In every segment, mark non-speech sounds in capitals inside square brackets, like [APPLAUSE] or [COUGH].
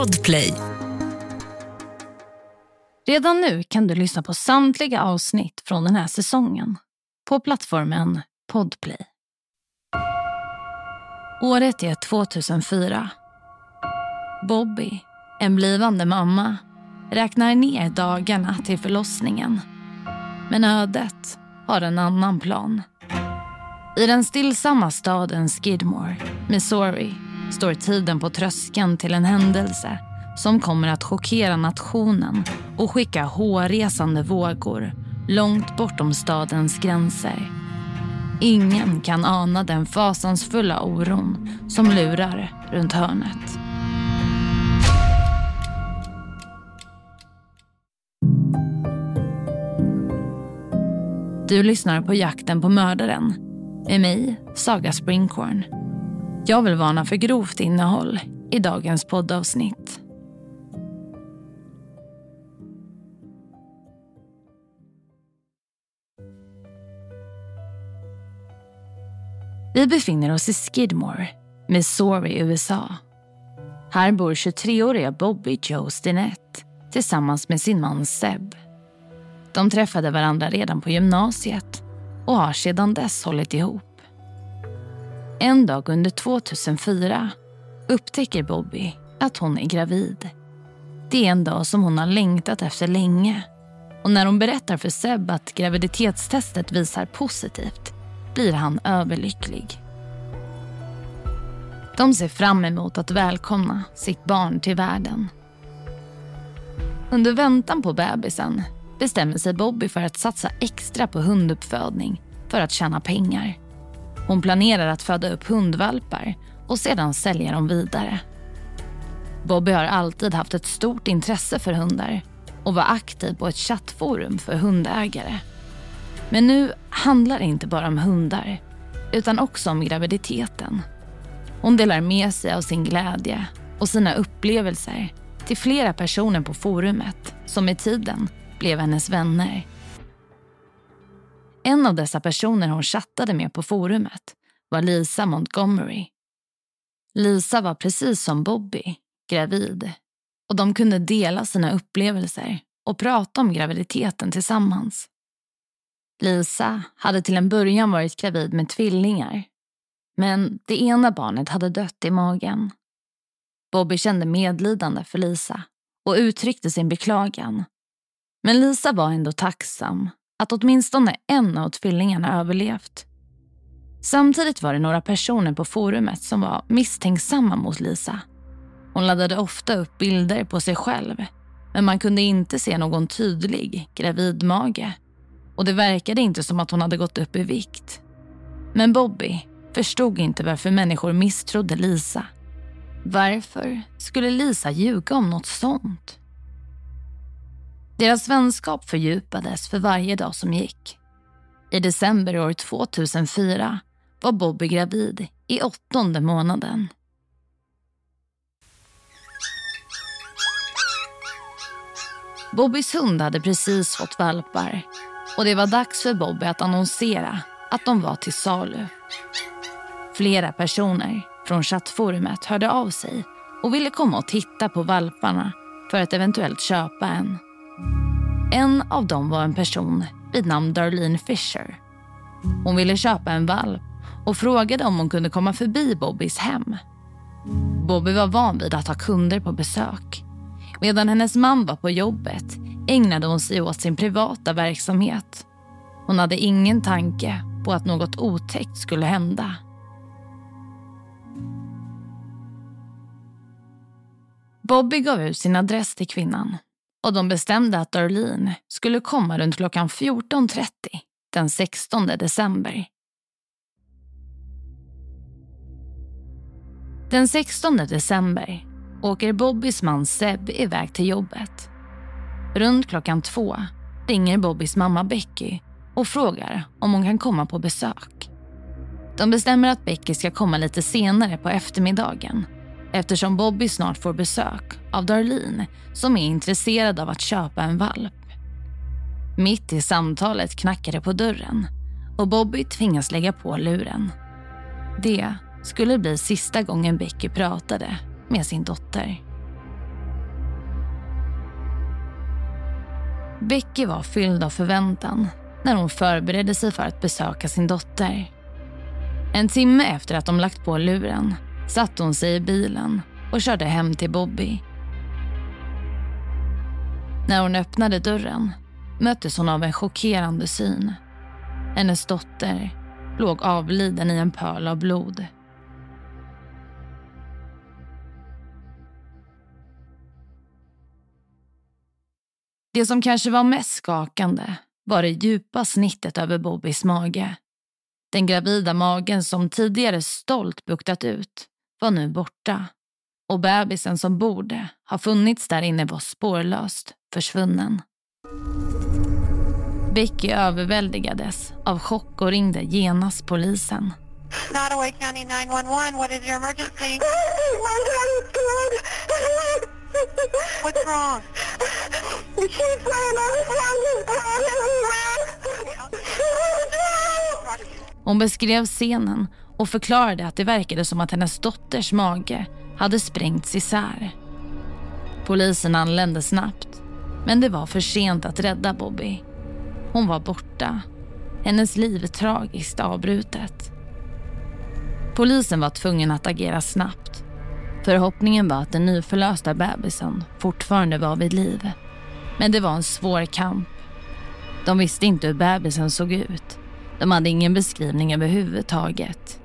Podplay. Redan nu kan du lyssna på samtliga avsnitt från den här säsongen på plattformen Podplay. Året är 2004. Bobby, en blivande mamma, räknar ner dagarna till förlossningen. Men ödet har en annan plan. I den stillsamma staden Skidmore, Missouri, står tiden på tröskeln till en händelse som kommer att chockera nationen och skicka hårresande vågor långt bortom stadens gränser. Ingen kan ana den fasansfulla oron som lurar runt hörnet. Du lyssnar på Jakten på mördaren med mig, Saga Springhorn. Jag vill varna för grovt innehåll i dagens poddavsnitt. Vi befinner oss i Skidmore, Missouri, USA. Här bor 23-åriga Bobby Joe Stinett tillsammans med sin man Seb. De träffade varandra redan på gymnasiet och har sedan dess hållit ihop. En dag under 2004 upptäcker Bobby att hon är gravid. Det är en dag som hon har längtat efter länge. Och när hon berättar för Seb att graviditetstestet visar positivt blir han överlycklig. De ser fram emot att välkomna sitt barn till världen. Under väntan på bebisen bestämmer sig Bobby för att satsa extra på hunduppfödning för att tjäna pengar. Hon planerar att föda upp hundvalpar och sedan sälja dem vidare. Bobby har alltid haft ett stort intresse för hundar och var aktiv på ett chattforum för hundägare. Men nu handlar det inte bara om hundar utan också om graviditeten. Hon delar med sig av sin glädje och sina upplevelser till flera personer på forumet som med tiden blev hennes vänner. En av dessa personer hon chattade med på forumet var Lisa Montgomery. Lisa var precis som Bobby gravid och de kunde dela sina upplevelser och prata om graviditeten tillsammans. Lisa hade till en början varit gravid med tvillingar men det ena barnet hade dött i magen. Bobby kände medlidande för Lisa och uttryckte sin beklagan. Men Lisa var ändå tacksam att åtminstone en av tvillingarna överlevt. Samtidigt var det några personer på forumet som var misstänksamma mot Lisa. Hon laddade ofta upp bilder på sig själv men man kunde inte se någon tydlig gravidmage. Och det verkade inte som att hon hade gått upp i vikt. Men Bobby förstod inte varför människor misstrodde Lisa. Varför skulle Lisa ljuga om något sånt? Deras vänskap fördjupades för varje dag som gick. I december år 2004 var Bobby gravid i åttonde månaden. Bobbys hund hade precis fått valpar och det var dags för Bobby att annonsera att de var till salu. Flera personer från chattforumet hörde av sig och ville komma och titta på valparna för att eventuellt köpa en. En av dem var en person vid namn Darlene Fisher. Hon ville köpa en valp och frågade om hon kunde komma förbi Bobbys hem. Bobby var van vid att ha kunder på besök. Medan hennes man var på jobbet ägnade hon sig åt sin privata verksamhet. Hon hade ingen tanke på att något otäckt skulle hända. Bobby gav ut sin adress till kvinnan och de bestämde att Darlene skulle komma runt klockan 14.30 den 16 december. Den 16 december åker Bobbys man Seb iväg till jobbet. Runt klockan två ringer Bobbys mamma Becky och frågar om hon kan komma på besök. De bestämmer att Becky ska komma lite senare på eftermiddagen eftersom Bobby snart får besök av Darlene som är intresserad av att köpa en valp. Mitt i samtalet knackar det på dörren och Bobby tvingas lägga på luren. Det skulle bli sista gången Becky pratade med sin dotter. Becky var fylld av förväntan när hon förberedde sig för att besöka sin dotter. En timme efter att de lagt på luren satte hon sig i bilen och körde hem till Bobby. När hon öppnade dörren möttes hon av en chockerande syn. Hennes dotter låg avliden i en pöl av blod. Det som kanske var mest skakande var det djupa snittet över Bobbys mage. Den gravida magen som tidigare stolt buktat ut var nu borta och bebisen som borde ha funnits där inne var spårlöst försvunnen. Becky överväldigades av chock och ringde genast polisen. Nottaway County 911, what is your emergency? [LAUGHS] [LAUGHS] What's wrong? Hon beskrev scenen och förklarade att det verkade som att hennes dotters mage hade sprängts isär. Polisen anlände snabbt, men det var för sent att rädda Bobby. Hon var borta. Hennes liv tragiskt avbrutet. Polisen var tvungen att agera snabbt. Förhoppningen var att den nyförlösta bebisen fortfarande var vid liv. Men det var en svår kamp. De visste inte hur bebisen såg ut. De hade ingen beskrivning överhuvudtaget.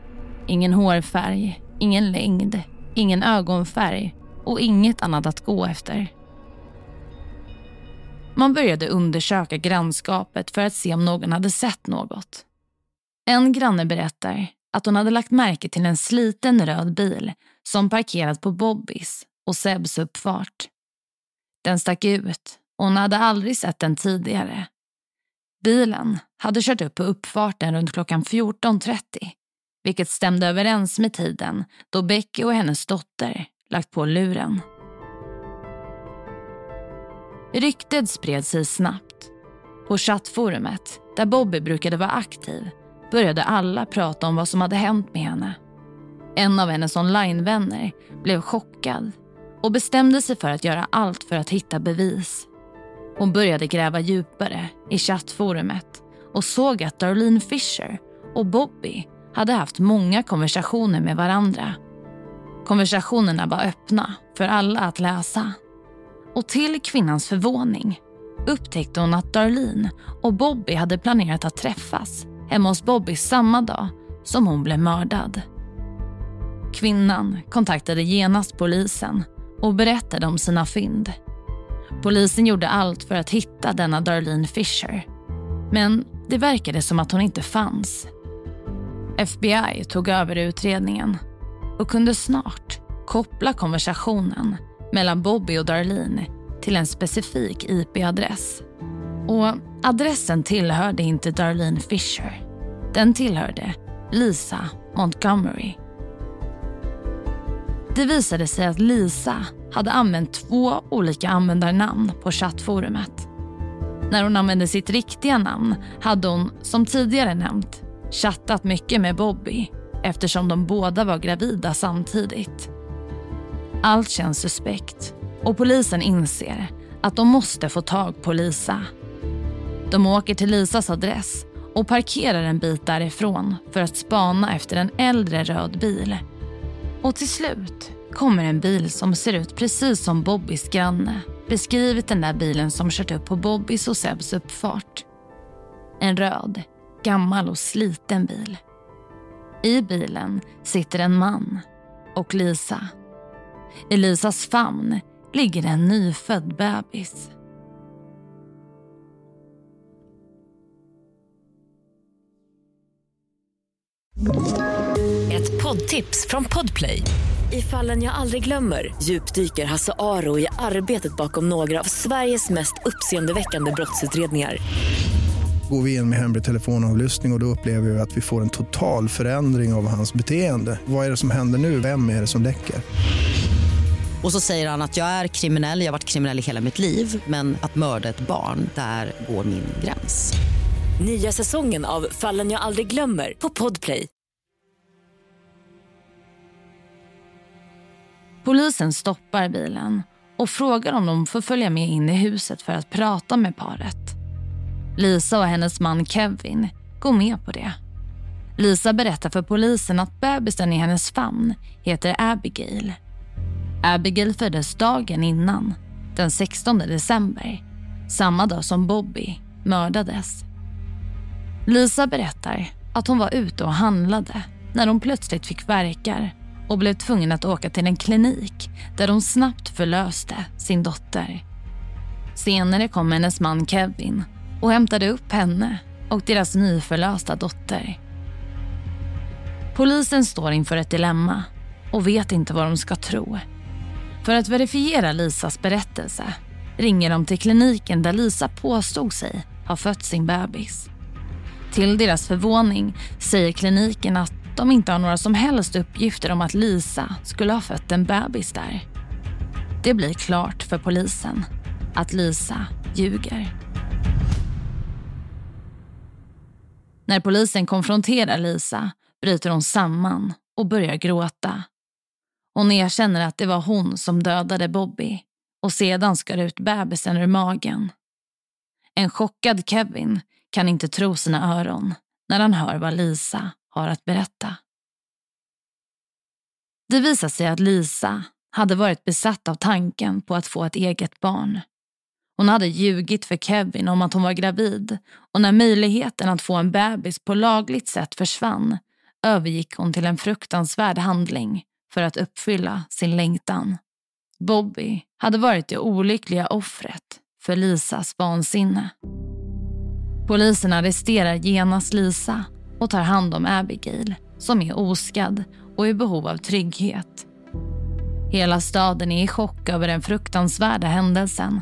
Ingen hårfärg, ingen längd, ingen ögonfärg och inget annat att gå efter. Man började undersöka grannskapet för att se om någon hade sett något. En granne berättar att hon hade lagt märke till en sliten röd bil som parkerat på Bobbys och Sebs uppfart. Den stack ut och hon hade aldrig sett den tidigare. Bilen hade kört upp på uppfarten runt klockan 14.30 vilket stämde överens med tiden då Becky och hennes dotter lagt på luren. Ryktet spred sig snabbt. På chattforumet, där Bobby brukade vara aktiv, började alla prata om vad som hade hänt med henne. En av hennes onlinevänner blev chockad och bestämde sig för att göra allt för att hitta bevis. Hon började gräva djupare i chattforumet och såg att Darlene Fisher och Bobby hade haft många konversationer med varandra. Konversationerna var öppna för alla att läsa. Och till kvinnans förvåning upptäckte hon att Darlene och Bobby hade planerat att träffas hemma hos Bobby samma dag som hon blev mördad. Kvinnan kontaktade genast polisen och berättade om sina fynd. Polisen gjorde allt för att hitta denna Darlene Fisher. Men det verkade som att hon inte fanns. FBI tog över utredningen och kunde snart koppla konversationen mellan Bobby och Darlene till en specifik IP-adress. Och adressen tillhörde inte Darlene Fisher. Den tillhörde Lisa Montgomery. Det visade sig att Lisa hade använt två olika användarnamn på chattforumet. När hon använde sitt riktiga namn hade hon, som tidigare nämnt, chattat mycket med Bobby eftersom de båda var gravida samtidigt. Allt känns suspekt och polisen inser att de måste få tag på Lisa. De åker till Lisas adress och parkerar en bit därifrån för att spana efter en äldre röd bil. Och till slut kommer en bil som ser ut precis som Bobbys granne beskrivit den där bilen som kört upp på Bobbys och Sebs uppfart. En röd, gammal och sliten bil. I bilen sitter en man och Lisa. I Lisas famn ligger en nyfödd bebis. Ett poddtips från Podplay. I fallen jag aldrig glömmer djupdyker Hasse Aro i arbetet bakom några av Sveriges mest uppseendeväckande brottsutredningar går vi in med hemlig telefonavlyssning och, och då upplever vi att vi får en total förändring av hans beteende. Vad är det som händer nu? Vem är det som läcker? Och så säger han att jag är kriminell, jag har varit kriminell i hela mitt liv men att mörda ett barn, där går min gräns. Nya säsongen av Fallen jag aldrig glömmer på Podplay. Polisen stoppar bilen och frågar om de får följa med in i huset för att prata med paret. Lisa och hennes man Kevin går med på det. Lisa berättar för polisen att bebisen i hennes famn heter Abigail. Abigail föddes dagen innan, den 16 december, samma dag som Bobby mördades. Lisa berättar att hon var ute och handlade när hon plötsligt fick verkar och blev tvungen att åka till en klinik där hon snabbt förlöste sin dotter. Senare kom hennes man Kevin och hämtade upp henne och deras nyförlösta dotter. Polisen står inför ett dilemma och vet inte vad de ska tro. För att verifiera Lisas berättelse ringer de till kliniken där Lisa påstod sig ha fött sin bebis. Till deras förvåning säger kliniken att de inte har några som helst uppgifter om att Lisa skulle ha fött en bebis där. Det blir klart för polisen att Lisa ljuger. När polisen konfronterar Lisa bryter hon samman och börjar gråta. Hon erkänner att det var hon som dödade Bobby och sedan skar ut bebisen ur magen. En chockad Kevin kan inte tro sina öron när han hör vad Lisa har att berätta. Det visar sig att Lisa hade varit besatt av tanken på att få ett eget barn. Hon hade ljugit för Kevin om att hon var gravid och när möjligheten att få en bebis på lagligt sätt försvann övergick hon till en fruktansvärd handling för att uppfylla sin längtan. Bobby hade varit det olyckliga offret för Lisas vansinne. Polisen arresterar genast Lisa och tar hand om Abigail som är oskadd och i behov av trygghet. Hela staden är i chock över den fruktansvärda händelsen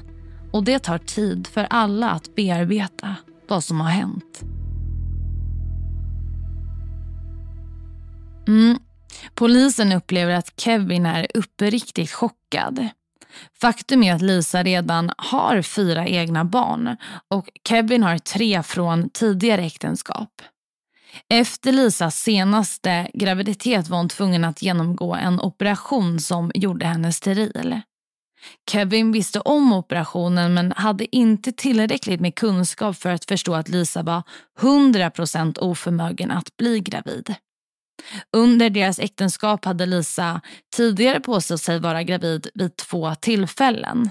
och det tar tid för alla att bearbeta vad som har hänt. Mm. Polisen upplever att Kevin är uppriktigt chockad. Faktum är att Lisa redan har fyra egna barn och Kevin har tre från tidigare äktenskap. Efter Lisas senaste graviditet var hon tvungen att genomgå en operation som gjorde henne steril. Kevin visste om operationen men hade inte tillräckligt med kunskap för att förstå att Lisa var 100% oförmögen att bli gravid. Under deras äktenskap hade Lisa tidigare påstått sig vara gravid vid två tillfällen.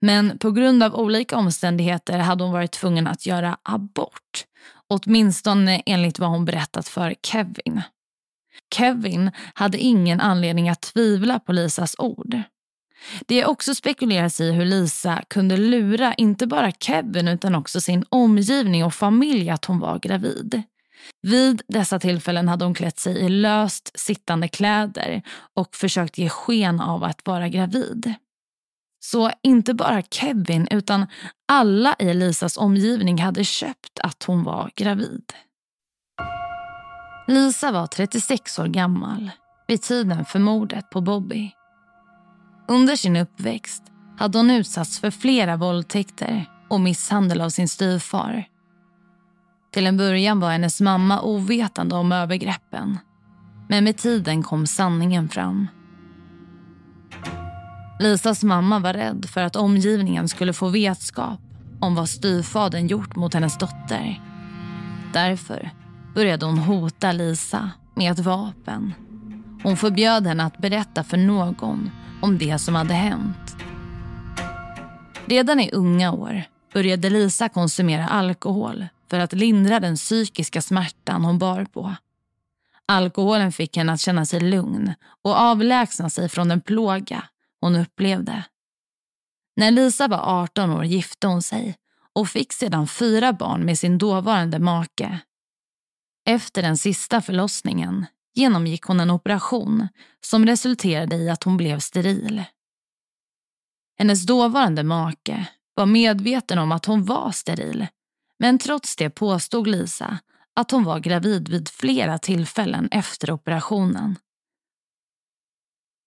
Men på grund av olika omständigheter hade hon varit tvungen att göra abort. Åtminstone enligt vad hon berättat för Kevin. Kevin hade ingen anledning att tvivla på Lisas ord. Det är också spekuleras i hur Lisa kunde lura inte bara Kevin utan också sin omgivning och familj att hon var gravid. Vid dessa tillfällen hade hon klätt sig i löst sittande kläder och försökt ge sken av att vara gravid. Så inte bara Kevin utan alla i Lisas omgivning hade köpt att hon var gravid. Lisa var 36 år gammal vid tiden för mordet på Bobby. Under sin uppväxt hade hon utsatts för flera våldtäkter och misshandel av sin styvfar. Till en början var hennes mamma ovetande om övergreppen. Men med tiden kom sanningen fram. Lisas mamma var rädd för att omgivningen skulle få vetskap om vad styvfadern gjort mot hennes dotter. Därför började hon hota Lisa med ett vapen. Hon förbjöd henne att berätta för någon om det som hade hänt. Redan i unga år började Lisa konsumera alkohol för att lindra den psykiska smärtan hon bar på. Alkoholen fick henne att känna sig lugn och avlägsna sig från den plåga hon upplevde. När Lisa var 18 år gifte hon sig och fick sedan fyra barn med sin dåvarande make. Efter den sista förlossningen genomgick hon en operation som resulterade i att hon blev steril. Hennes dåvarande make var medveten om att hon var steril men trots det påstod Lisa att hon var gravid vid flera tillfällen efter operationen.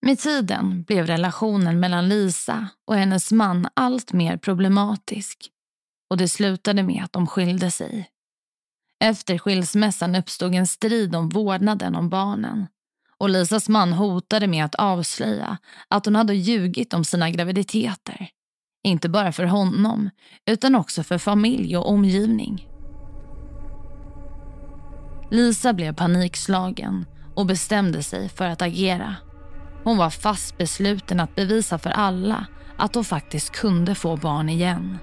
Med tiden blev relationen mellan Lisa och hennes man allt mer problematisk och det slutade med att de skilde sig. Efter skilsmässan uppstod en strid om vårdnaden om barnen och Lisas man hotade med att avslöja att hon hade ljugit om sina graviditeter. Inte bara för honom, utan också för familj och omgivning. Lisa blev panikslagen och bestämde sig för att agera. Hon var fast besluten att bevisa för alla att hon faktiskt kunde få barn igen.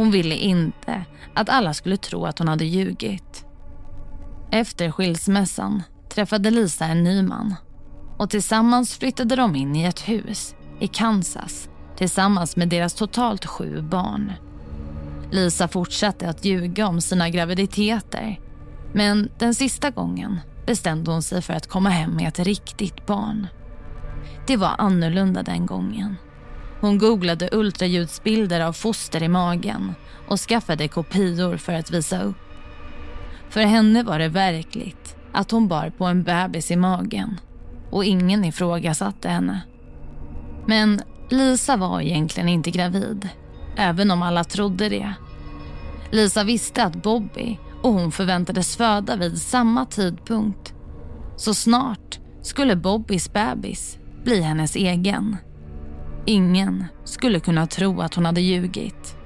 Hon ville inte att alla skulle tro att hon hade ljugit. Efter skilsmässan träffade Lisa en ny man och tillsammans flyttade de in i ett hus i Kansas tillsammans med deras totalt sju barn. Lisa fortsatte att ljuga om sina graviditeter men den sista gången bestämde hon sig för att komma hem med ett riktigt barn. Det var annorlunda den gången. Hon googlade ultraljudsbilder av foster i magen och skaffade kopior för att visa upp. För henne var det verkligt att hon bar på en bebis i magen och ingen ifrågasatte henne. Men Lisa var egentligen inte gravid, även om alla trodde det. Lisa visste att Bobby och hon förväntades föda vid samma tidpunkt. Så snart skulle Bobbys bebis bli hennes egen. Ingen skulle kunna tro att hon hade ljugit.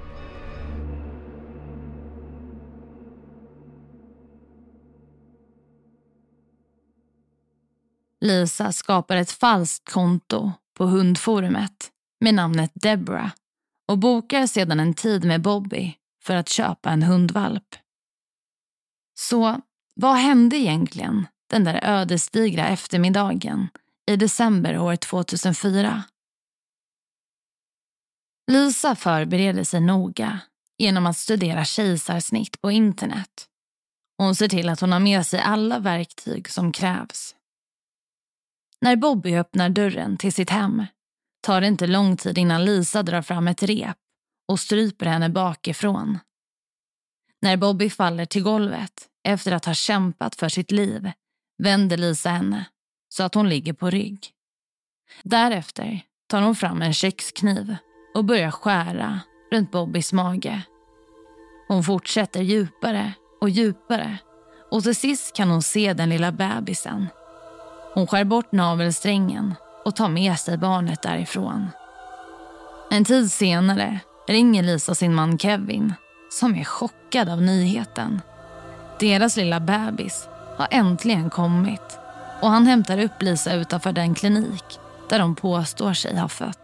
Lisa skapar ett falskt konto på hundforumet med namnet Deborah och bokar sedan en tid med Bobby för att köpa en hundvalp. Så vad hände egentligen den där ödesdigra eftermiddagen i december år 2004? Lisa förbereder sig noga genom att studera kejsarsnitt på internet. Hon ser till att hon har med sig alla verktyg som krävs. När Bobby öppnar dörren till sitt hem tar det inte lång tid innan Lisa drar fram ett rep och stryper henne bakifrån. När Bobby faller till golvet efter att ha kämpat för sitt liv vänder Lisa henne så att hon ligger på rygg. Därefter tar hon fram en kökskniv och börjar skära runt Bobbys mage. Hon fortsätter djupare och djupare och till sist kan hon se den lilla bebisen. Hon skär bort navelsträngen och tar med sig barnet därifrån. En tid senare ringer Lisa sin man Kevin som är chockad av nyheten. Deras lilla bebis har äntligen kommit och han hämtar upp Lisa utanför den klinik där de påstår sig ha fött.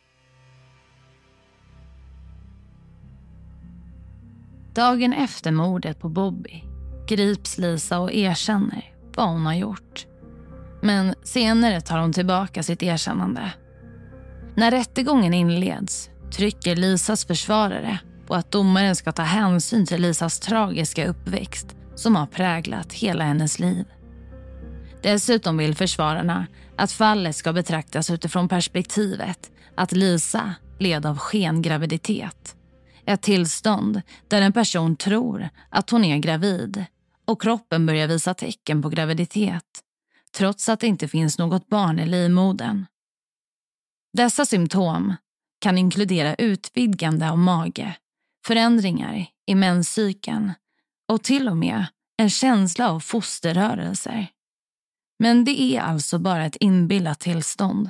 Dagen efter mordet på Bobby grips Lisa och erkänner vad hon har gjort. Men senare tar hon tillbaka sitt erkännande. När rättegången inleds trycker Lisas försvarare på att domaren ska ta hänsyn till Lisas tragiska uppväxt som har präglat hela hennes liv. Dessutom vill försvararna att fallet ska betraktas utifrån perspektivet att Lisa led av skengraviditet. Ett tillstånd där en person tror att hon är gravid och kroppen börjar visa tecken på graviditet trots att det inte finns något barn i livmodern. Dessa symptom kan inkludera utvidgande av mage, förändringar i menscykeln och till och med en känsla av fosterrörelser. Men det är alltså bara ett inbillat tillstånd.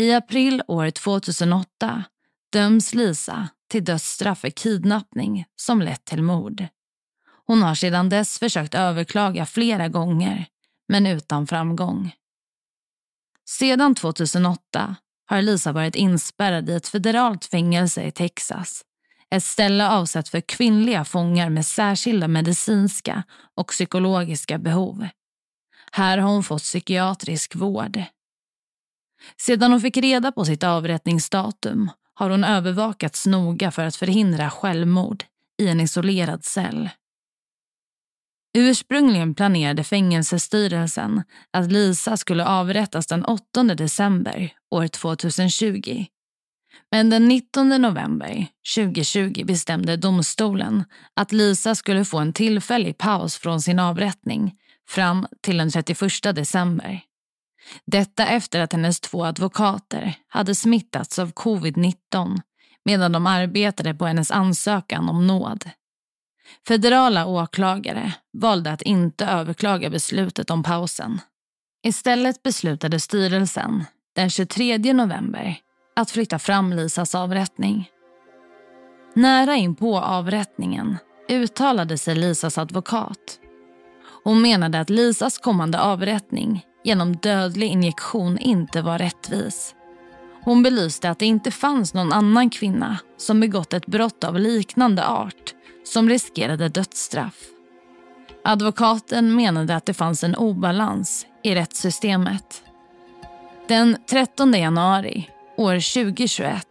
I april år 2008 döms Lisa till dödsstraff för kidnappning som lett till mord. Hon har sedan dess försökt överklaga flera gånger men utan framgång. Sedan 2008 har Lisa varit inspärrad i ett federalt fängelse i Texas. Ett ställe avsett för kvinnliga fångar med särskilda medicinska och psykologiska behov. Här har hon fått psykiatrisk vård. Sedan hon fick reda på sitt avrättningsdatum har hon övervakats noga för att förhindra självmord i en isolerad cell. Ursprungligen planerade fängelsestyrelsen att Lisa skulle avrättas den 8 december år 2020. Men den 19 november 2020 bestämde domstolen att Lisa skulle få en tillfällig paus från sin avrättning fram till den 31 december. Detta efter att hennes två advokater hade smittats av covid-19 medan de arbetade på hennes ansökan om nåd. Federala åklagare valde att inte överklaga beslutet om pausen. Istället beslutade styrelsen den 23 november att flytta fram Lisas avrättning. Nära in på avrättningen uttalade sig Lisas advokat. Hon menade att Lisas kommande avrättning genom dödlig injektion inte var rättvis. Hon belyste att det inte fanns någon annan kvinna som begått ett brott av liknande art som riskerade dödsstraff. Advokaten menade att det fanns en obalans i rättssystemet. Den 13 januari år 2021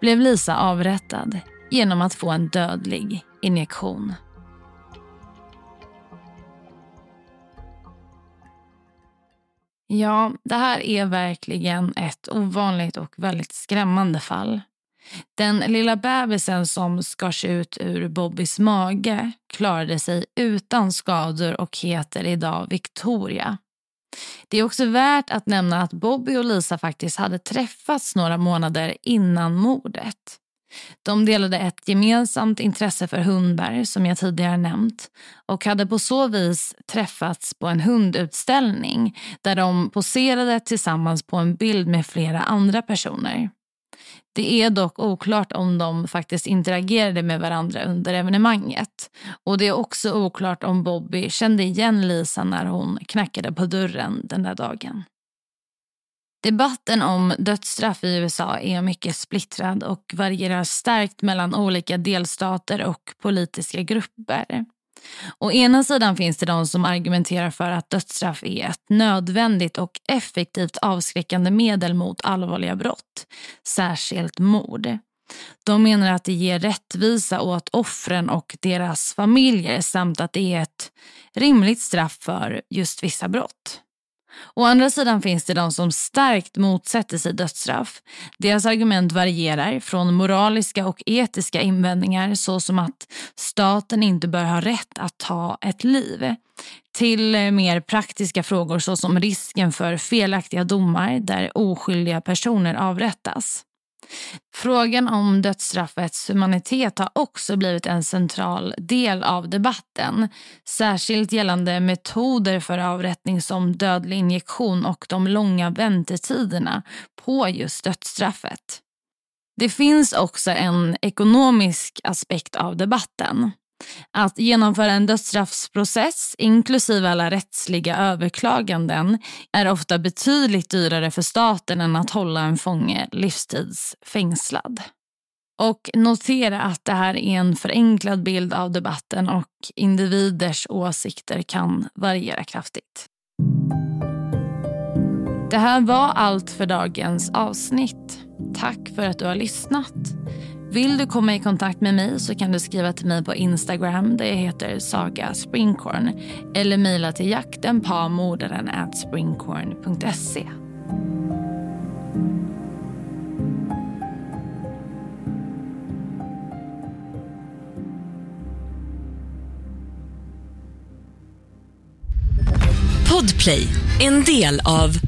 blev Lisa avrättad genom att få en dödlig injektion. Ja, det här är verkligen ett ovanligt och väldigt skrämmande fall. Den lilla bebisen som skars ut ur Bobbys mage klarade sig utan skador och heter idag Victoria. Det är också värt att nämna att Bobby och Lisa faktiskt hade träffats några månader innan mordet. De delade ett gemensamt intresse för hundar som jag tidigare nämnt och hade på så vis träffats på en hundutställning där de poserade tillsammans på en bild med flera andra personer. Det är dock oklart om de faktiskt interagerade med varandra under evenemanget. Och det är också oklart om Bobby kände igen Lisa när hon knackade på dörren den där dagen. Debatten om dödsstraff i USA är mycket splittrad och varierar starkt mellan olika delstater och politiska grupper. Å ena sidan finns det de som argumenterar för att dödsstraff är ett nödvändigt och effektivt avskräckande medel mot allvarliga brott, särskilt mord. De menar att det ger rättvisa åt offren och deras familjer samt att det är ett rimligt straff för just vissa brott. Å andra sidan finns det de som starkt motsätter sig dödsstraff. Deras argument varierar från moraliska och etiska invändningar såsom att staten inte bör ha rätt att ta ett liv till mer praktiska frågor såsom risken för felaktiga domar där oskyldiga personer avrättas. Frågan om dödsstraffets humanitet har också blivit en central del av debatten. Särskilt gällande metoder för avrättning som dödlig injektion och de långa väntetiderna på just dödsstraffet. Det finns också en ekonomisk aspekt av debatten. Att genomföra en dödsstraffsprocess, inklusive alla rättsliga överklaganden, är ofta betydligt dyrare för staten än att hålla en fånge livstidsfängslad. Och notera att det här är en förenklad bild av debatten och individers åsikter kan variera kraftigt. Det här var allt för dagens avsnitt. Tack för att du har lyssnat. Vill du komma i kontakt med mig så kan du skriva till mig på Instagram. Där jag heter Saga Springcorn eller mejla till jaktenpamordaren Podplay, en del av